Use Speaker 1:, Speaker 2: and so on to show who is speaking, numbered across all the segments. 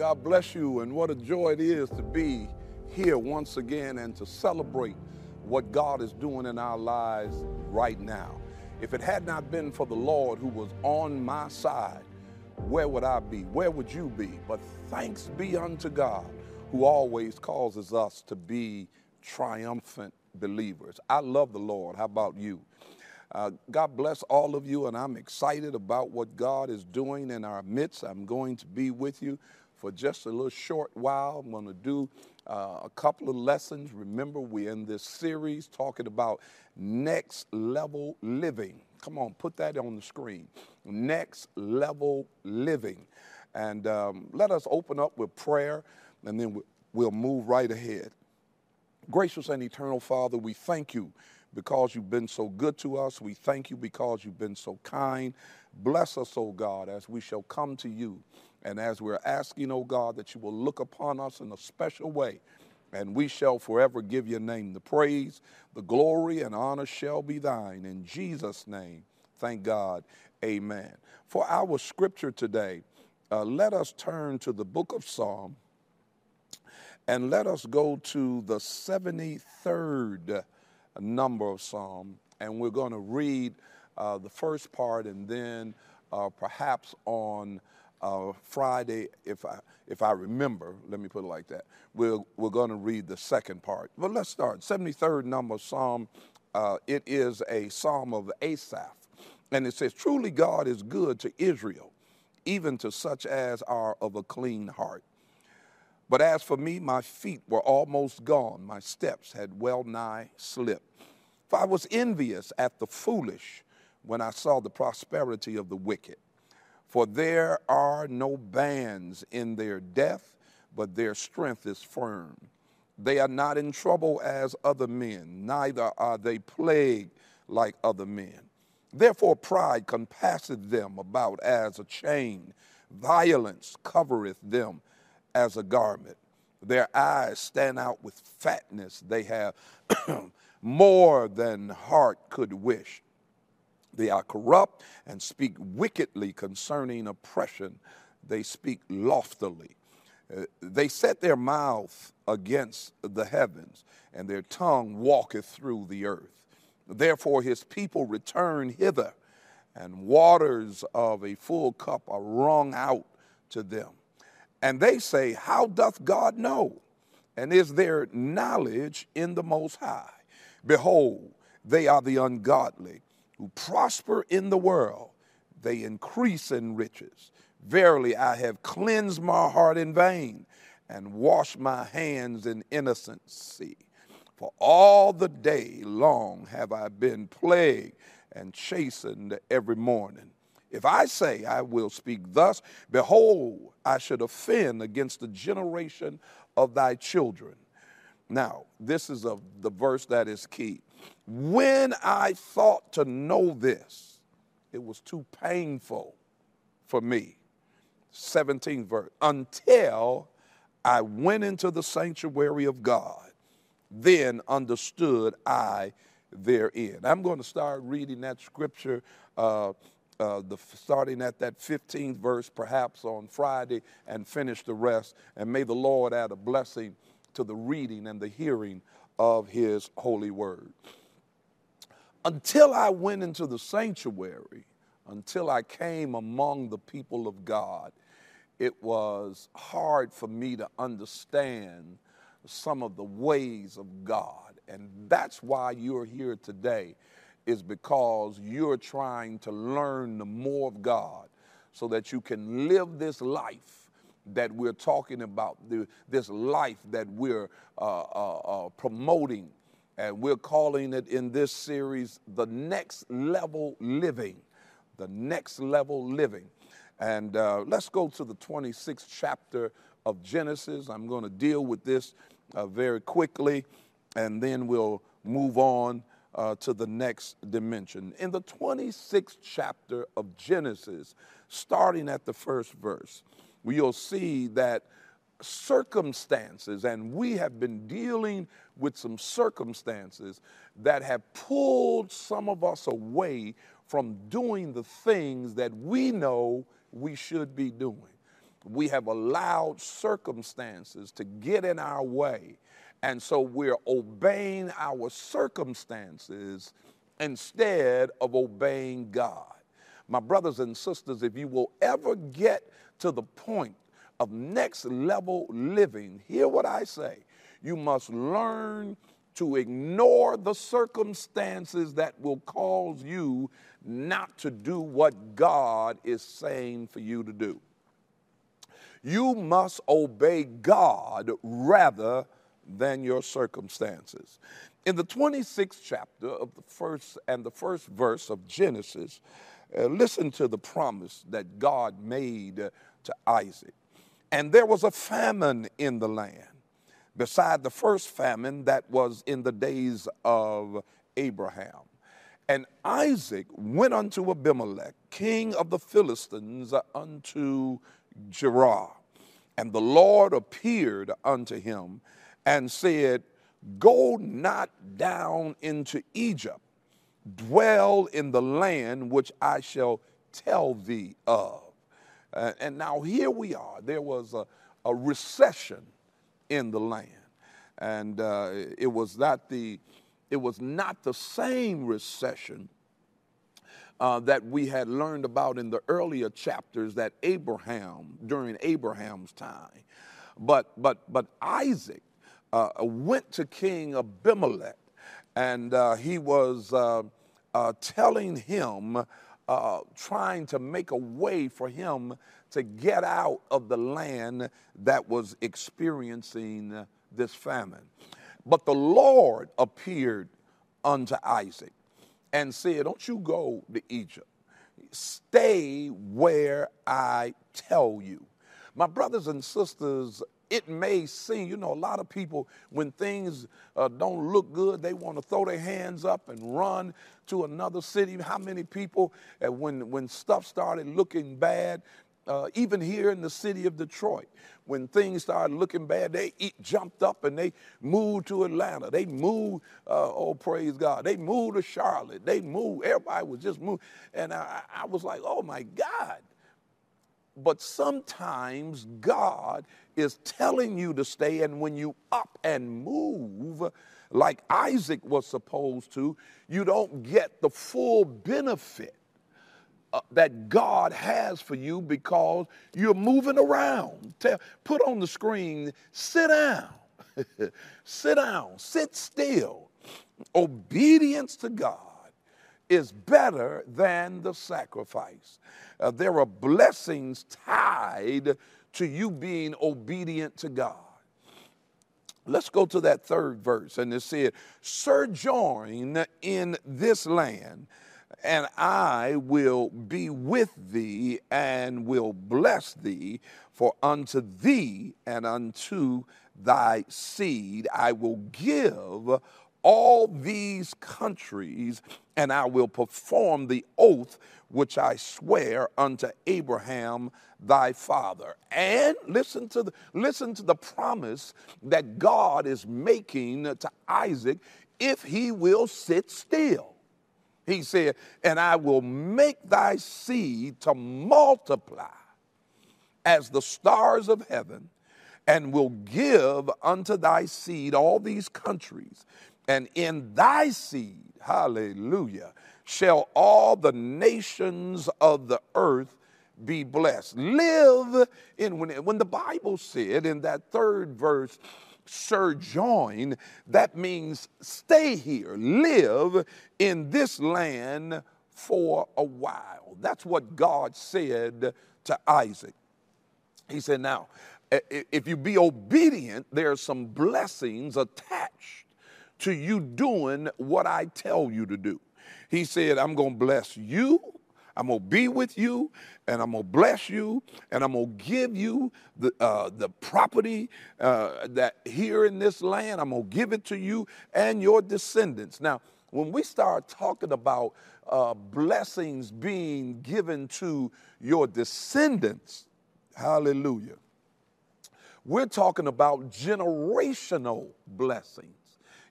Speaker 1: God bless you, and what a joy it is to be here once again and to celebrate what God is doing in our lives right now. If it had not been for the Lord who was on my side, where would I be? Where would you be? But thanks be unto God who always causes us to be triumphant believers. I love the Lord. How about you? Uh, God bless all of you, and I'm excited about what God is doing in our midst. I'm going to be with you for just a little short while. I'm going to do uh, a couple of lessons. Remember, we're in this series talking about next level living. Come on, put that on the screen. Next level living. And um, let us open up with prayer, and then we'll move right ahead. Gracious and eternal Father, we thank you because you've been so good to us. We thank you because you've been so kind. Bless us, O God, as we shall come to you. And as we're asking, O God, that you will look upon us in a special way, and we shall forever give your name the praise, the glory, and honor shall be thine. In Jesus' name, thank God. Amen. For our scripture today, uh, let us turn to the book of Psalm and let us go to the 73rd number of Psalm, and we're going to read uh, the first part, and then uh, perhaps on uh, Friday, if I if I remember, let me put it like that, we're we're going to read the second part. But let's start. 73rd number Psalm. Uh, it is a psalm of Asaph, and it says, "Truly God is good to Israel, even to such as are of a clean heart." But as for me, my feet were almost gone, my steps had well nigh slipped. For I was envious at the foolish when I saw the prosperity of the wicked. For there are no bands in their death, but their strength is firm. They are not in trouble as other men, neither are they plagued like other men. Therefore, pride compasseth them about as a chain, violence covereth them as a garment. Their eyes stand out with fatness. They have more than heart could wish. They are corrupt and speak wickedly concerning oppression. They speak loftily. Uh, they set their mouth against the heavens, and their tongue walketh through the earth. Therefore, his people return hither, and waters of a full cup are wrung out to them. And they say, How doth God know? And is there knowledge in the Most High? Behold, they are the ungodly who prosper in the world, they increase in riches. Verily, I have cleansed my heart in vain and washed my hands in innocency. For all the day long have I been plagued and chastened every morning. If I say I will speak thus, behold, I should offend against the generation of thy children. Now, this is a, the verse that is key. When I thought to know this, it was too painful for me. 17th verse. Until I went into the sanctuary of God, then understood I therein. I'm going to start reading that scripture uh, uh, the, starting at that 15th verse, perhaps on Friday, and finish the rest. And may the Lord add a blessing to the reading and the hearing of His holy word. Until I went into the sanctuary, until I came among the people of God, it was hard for me to understand some of the ways of God. And that's why you're here today is because you're trying to learn the more of God so that you can live this life that we're talking about, this life that we're uh, uh, uh, promoting. And we're calling it in this series the next level living. The next level living. And uh, let's go to the 26th chapter of Genesis. I'm going to deal with this uh, very quickly, and then we'll move on uh, to the next dimension. In the 26th chapter of Genesis, starting at the first verse, you'll see that circumstances, and we have been dealing with some circumstances that have pulled some of us away from doing the things that we know we should be doing. we have allowed circumstances to get in our way. And so we're obeying our circumstances instead of obeying God. My brothers and sisters, if you will ever get to the point of next level living, hear what I say. You must learn to ignore the circumstances that will cause you not to do what God is saying for you to do. You must obey God rather than your circumstances. In the 26th chapter of the first and the first verse of Genesis, uh, listen to the promise that God made to Isaac. And there was a famine in the land, beside the first famine that was in the days of Abraham. And Isaac went unto Abimelech, king of the Philistines, unto Gerar. And the Lord appeared unto him and said, Go not down into Egypt, dwell in the land which I shall tell thee of. Uh, and now here we are. There was a, a recession in the land. And uh, it was not the it was not the same recession uh, that we had learned about in the earlier chapters that Abraham, during Abraham's time. But, but, but Isaac uh, went to King Abimelech and uh, he was uh, telling him, uh, trying to make a way for him to get out of the land that was experiencing this famine. But the Lord appeared unto Isaac and said, Don't you go to Egypt. Stay where I tell you. My brothers and sisters, it may seem, you know, a lot of people, when things uh, don't look good, they want to throw their hands up and run to another city. How many people, uh, when, when stuff started looking bad, uh, even here in the city of Detroit, when things started looking bad, they jumped up and they moved to Atlanta. They moved, uh, oh, praise God. They moved to Charlotte. They moved. Everybody was just moved. And I, I was like, oh my God. But sometimes God is telling you to stay, and when you up and move, like Isaac was supposed to, you don't get the full benefit uh, that God has for you because you're moving around. Tell, put on the screen, sit down, sit down, sit still. Obedience to God is better than the sacrifice. Uh, there are blessings tied to you being obedient to God. Let's go to that third verse, and it said, Sojourn in this land and I will be with thee and will bless thee, for unto thee and unto thy seed I will give all these countries, and I will perform the oath which I swear unto Abraham thy father. And listen to the listen to the promise that God is making to Isaac if he will sit still. He said, And I will make thy seed to multiply as the stars of heaven, and will give unto thy seed all these countries. And in thy seed, hallelujah, shall all the nations of the earth be blessed. Live in, when, when the Bible said in that third verse, sojourn, that means stay here, live in this land for a while. That's what God said to Isaac. He said, Now, if you be obedient, there are some blessings attached to you doing what I tell you to do. He said, I'm going to bless you I'm going to be with you and I'm going to bless you and I'm going to give you the, uh, the property uh, that here in this land, I'm going to give it to you and your descendants. Now, when we start talking about uh, blessings being given to your descendants, hallelujah, we're talking about generational blessings.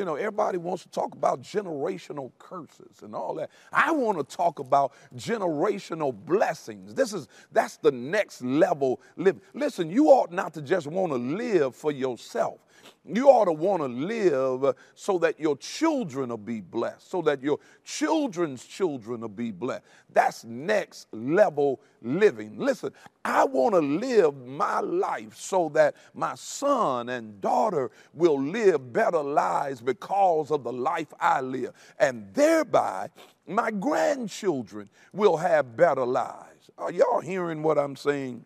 Speaker 1: You know, everybody wants to talk about generational curses and all that. I want to talk about generational blessings. This is that's the next level live. Listen, you ought not to just want to live for yourself. You ought to want to live so that your children will be blessed, so that your children's children will be blessed. That's next level living. Listen, I want to live my life so that my son and daughter will live better lives because of the life I live. And thereby, my grandchildren will have better lives. Are y'all hearing what I'm saying?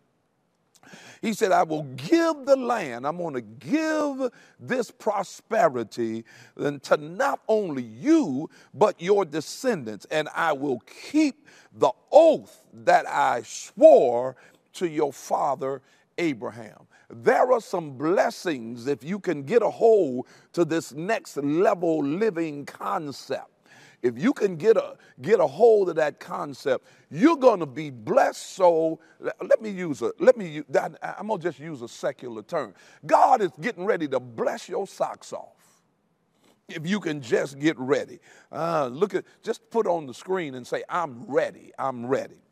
Speaker 1: He said, I will give the land, I'm going to give this prosperity to not only you, but your descendants, and I will keep the oath that I swore to your father Abraham. There are some blessings if you can get a hold to this next level living concept if you can get a get a hold of that concept, you're going to be blessed. So let me use a let me. I'm gonna just use a secular term. God is getting ready to bless your socks off. If you can just get ready, uh, look at just put on the screen and say, "I'm ready. I'm ready."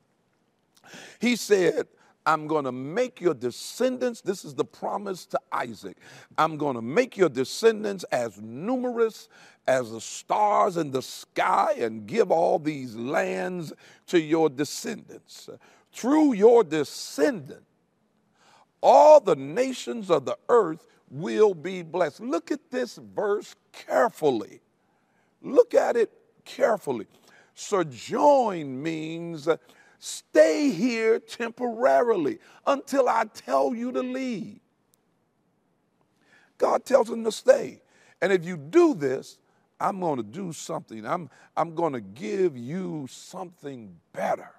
Speaker 1: He said. I'm going to make your descendants, this is the promise to Isaac. I'm going to make your descendants as numerous as the stars in the sky and give all these lands to your descendants. Through your descendant, all the nations of the earth will be blessed. Look at this verse carefully. Look at it carefully. Sojourn means stay here temporarily until I tell you to leave. God tells him to stay. And if you do this, I'm going to do something. I'm, I'm going to give you something better.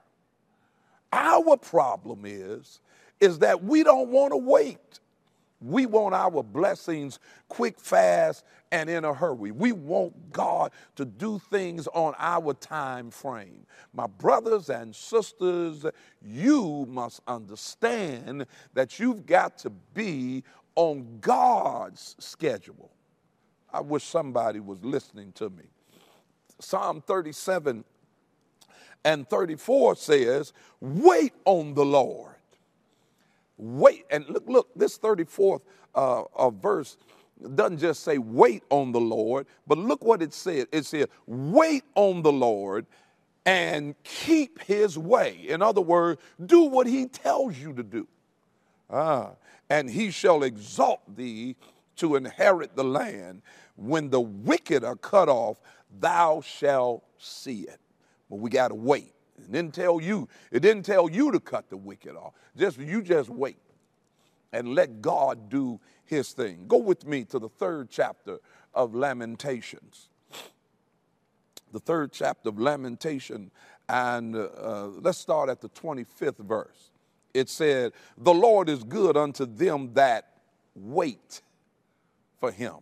Speaker 1: Our problem is, is that we don't want to wait. We want our blessings quick, fast, and in a hurry. We want God to do things on our time frame. My brothers and sisters, you must understand that you've got to be on God's schedule. I wish somebody was listening to me. Psalm 37 and 34 says, Wait on the Lord. Wait. And look, look, this 34th uh, uh, verse doesn't just say wait on the Lord, but look what it said. It said, Wait on the Lord and keep his way. In other words, do what he tells you to do. Ah, and he shall exalt thee to inherit the land when the wicked are cut off, thou shalt see it. But we got to wait. It didn't tell you, it didn't tell you to cut the wicked off. Just you just wait and let God do his thing. Go with me to the third chapter of Lamentations. The third chapter of Lamentation, and uh, let's start at the 25th verse. It said, The Lord is good unto them that wait for him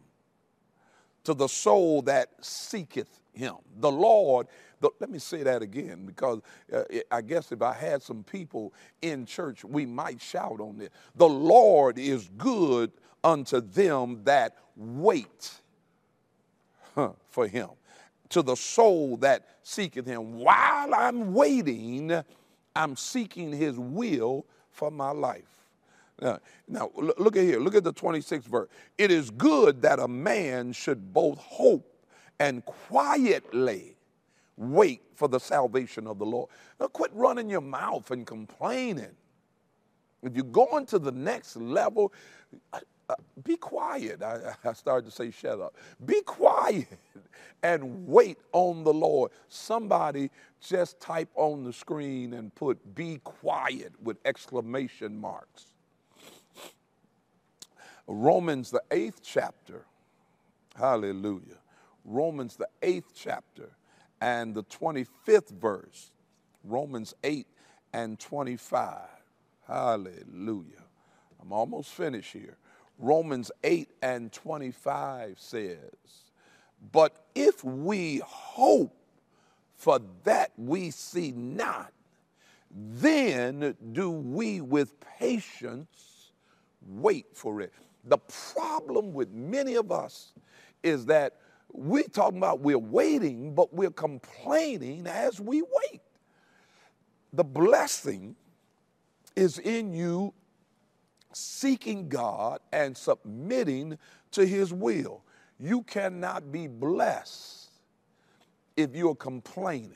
Speaker 1: to the soul that seeketh him. The Lord, the, let me say that again because uh, I guess if I had some people in church, we might shout on this. The Lord is good unto them that wait huh, for him, to the soul that seeketh him. While I'm waiting, I'm seeking his will for my life. Now, now, look at here. Look at the 26th verse. It is good that a man should both hope and quietly wait for the salvation of the Lord. Now, quit running your mouth and complaining. If you're going to the next level, uh, uh, be quiet. I, I started to say, shut up. Be quiet and wait on the Lord. Somebody just type on the screen and put be quiet with exclamation marks. Romans, the eighth chapter, hallelujah. Romans, the eighth chapter, and the 25th verse, Romans 8 and 25. Hallelujah. I'm almost finished here. Romans 8 and 25 says, But if we hope for that we see not, then do we with patience wait for it. The problem with many of us is that we talking about we're waiting, but we're complaining as we wait. The blessing is in you seeking God and submitting to his will. You cannot be blessed if you're complaining.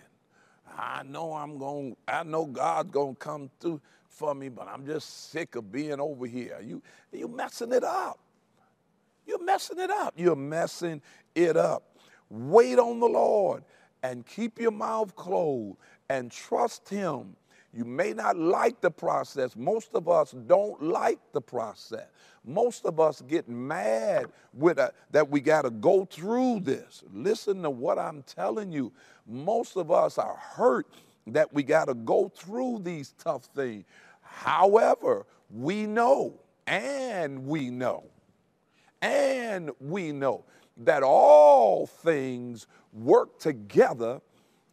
Speaker 1: I know I'm going I know God's going to come through for me, but I'm just sick of being over here. You you messing it up. You're messing it up. You're messing it up. Wait on the Lord and keep your mouth closed and trust him you may not like the process. Most of us don't like the process. Most of us get mad with a, that we got to go through this. Listen to what I'm telling you. Most of us are hurt that we got to go through these tough things. However, we know, and we know, and we know that all things work together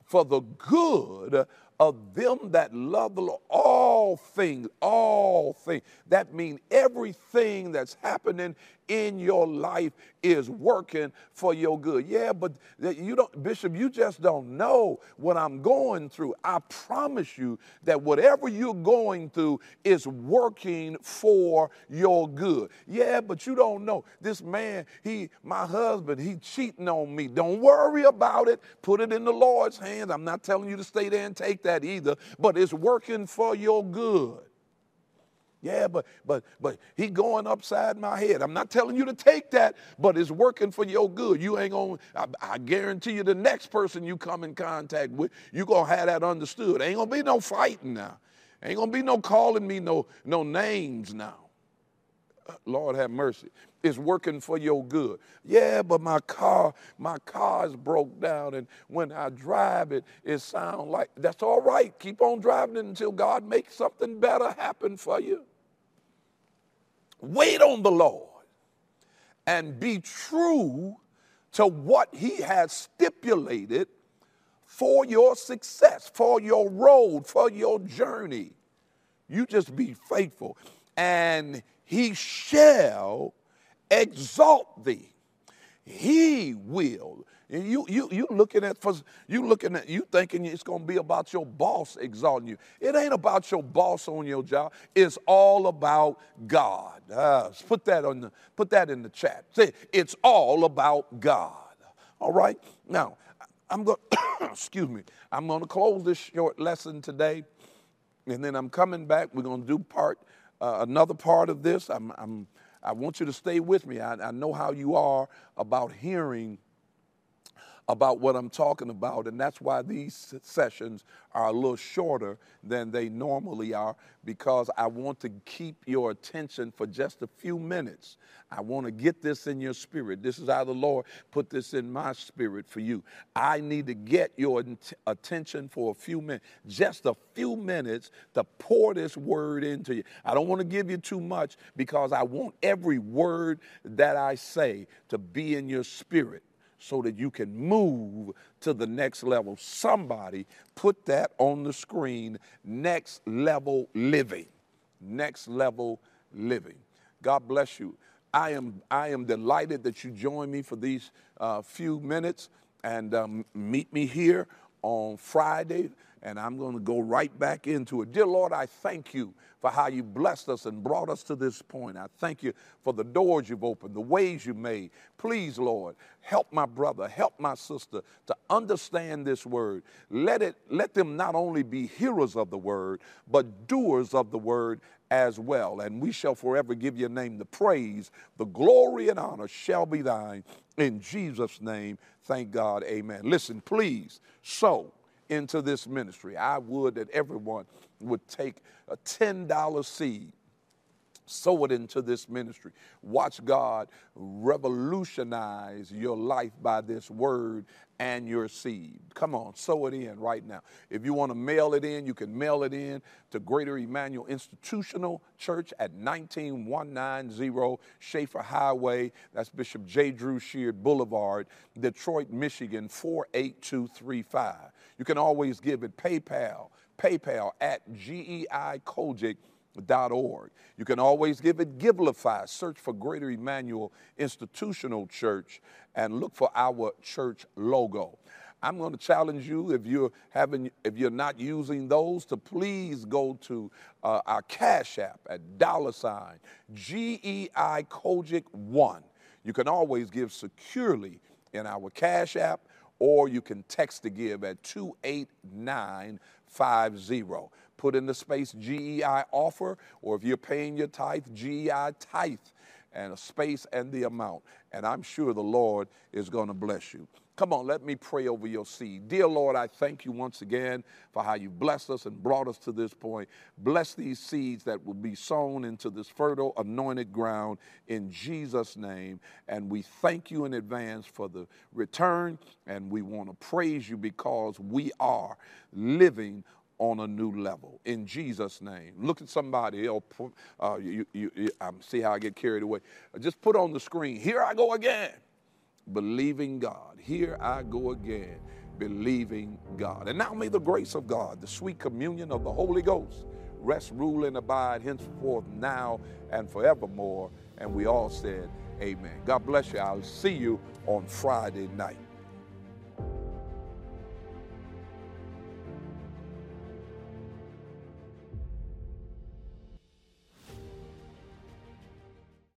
Speaker 1: for the good of them that love the Lord. All things, all things. That means everything that's happening in your life is working for your good. Yeah, but you don't, Bishop, you just don't know what I'm going through. I promise you that whatever you're going through is working for your good. Yeah, but you don't know. This man, he, my husband, he cheating on me. Don't worry about it. Put it in the Lord's hands. I'm not telling you to stay there and take that either, but it's working for your good. Yeah, but but but he going upside my head. I'm not telling you to take that, but it's working for your good. You ain't gonna. I, I guarantee you, the next person you come in contact with, you gonna have that understood. Ain't gonna be no fighting now. Ain't gonna be no calling me no no names now. Lord have mercy. It's working for your good. Yeah, but my car, my car is broke down, and when I drive it, it sounds like that's all right. Keep on driving it until God makes something better happen for you. Wait on the Lord and be true to what He has stipulated for your success, for your road, for your journey. You just be faithful, and He shall exalt thee. He will and you you you looking at you looking at you thinking it's gonna be about your boss exalting you. It ain't about your boss on your job. It's all about God. Uh, put that on the put that in the chat. Say it's all about God. All right. Now I'm going. excuse me. I'm going to close this short lesson today, and then I'm coming back. We're going to do part uh, another part of this. I'm, I'm I want you to stay with me. I, I know how you are about hearing about what I'm talking about. And that's why these sessions are a little shorter than they normally are because I want to keep your attention for just a few minutes. I want to get this in your spirit. This is how the Lord put this in my spirit for you. I need to get your attention for a few minutes, just a few minutes to pour this word into you. I don't want to give you too much because I want every word that I say to be in your spirit so that you can move to the next level. Somebody put that on the screen next level living. Next level living. God bless you. I am, I am delighted that you join me for these uh, few minutes and um, meet me here on Friday and I'm going to go right back into it. Dear Lord, I thank you for how you blessed us and brought us to this point. I thank you for the doors you've opened, the ways you made. Please, Lord, help my brother, help my sister to understand this word. Let it let them not only be hearers of the word, but doers of the word as well. And we shall forever give your name the praise, the glory and honor shall be thine. In Jesus' name, thank God. Amen. Listen, please, sow into this ministry. I would that everyone would take a $10 seed, sow it into this ministry. Watch God revolutionize your life by this word and your seed. Come on, sow it in right now. If you want to mail it in, you can mail it in to Greater Emmanuel Institutional Church at 19190 Schaefer Highway. That's Bishop J. Drew Sheard Boulevard, Detroit, Michigan 48235. You can always give it PayPal, PayPal at GEI COGIC org. You can always give it Givelify. Search for Greater Emmanuel Institutional Church and look for our church logo. I'm going to challenge you if you're having if you're not using those to please go to uh, our Cash App at dollar sign GEI COGIC one. You can always give securely in our Cash App, or you can text to give at 28950 put in the space GEI offer, or if you're paying your tithe, GEI tithe, and a space and the amount. And I'm sure the Lord is going to bless you. Come on, let me pray over your seed. Dear Lord, I thank you once again for how you've blessed us and brought us to this point. Bless these seeds that will be sown into this fertile, anointed ground in Jesus' name. And we thank you in advance for the return, and we want to praise you because we are living on a new level in Jesus' name. Look at somebody. Uh, you, you, you, see how I get carried away. Just put on the screen. Here I go again, believing God. Here I go again, believing God. And now may the grace of God, the sweet communion of the Holy Ghost, rest, rule, and abide henceforth, now, and forevermore. And we all said, Amen. God bless you. I'll see you on Friday night.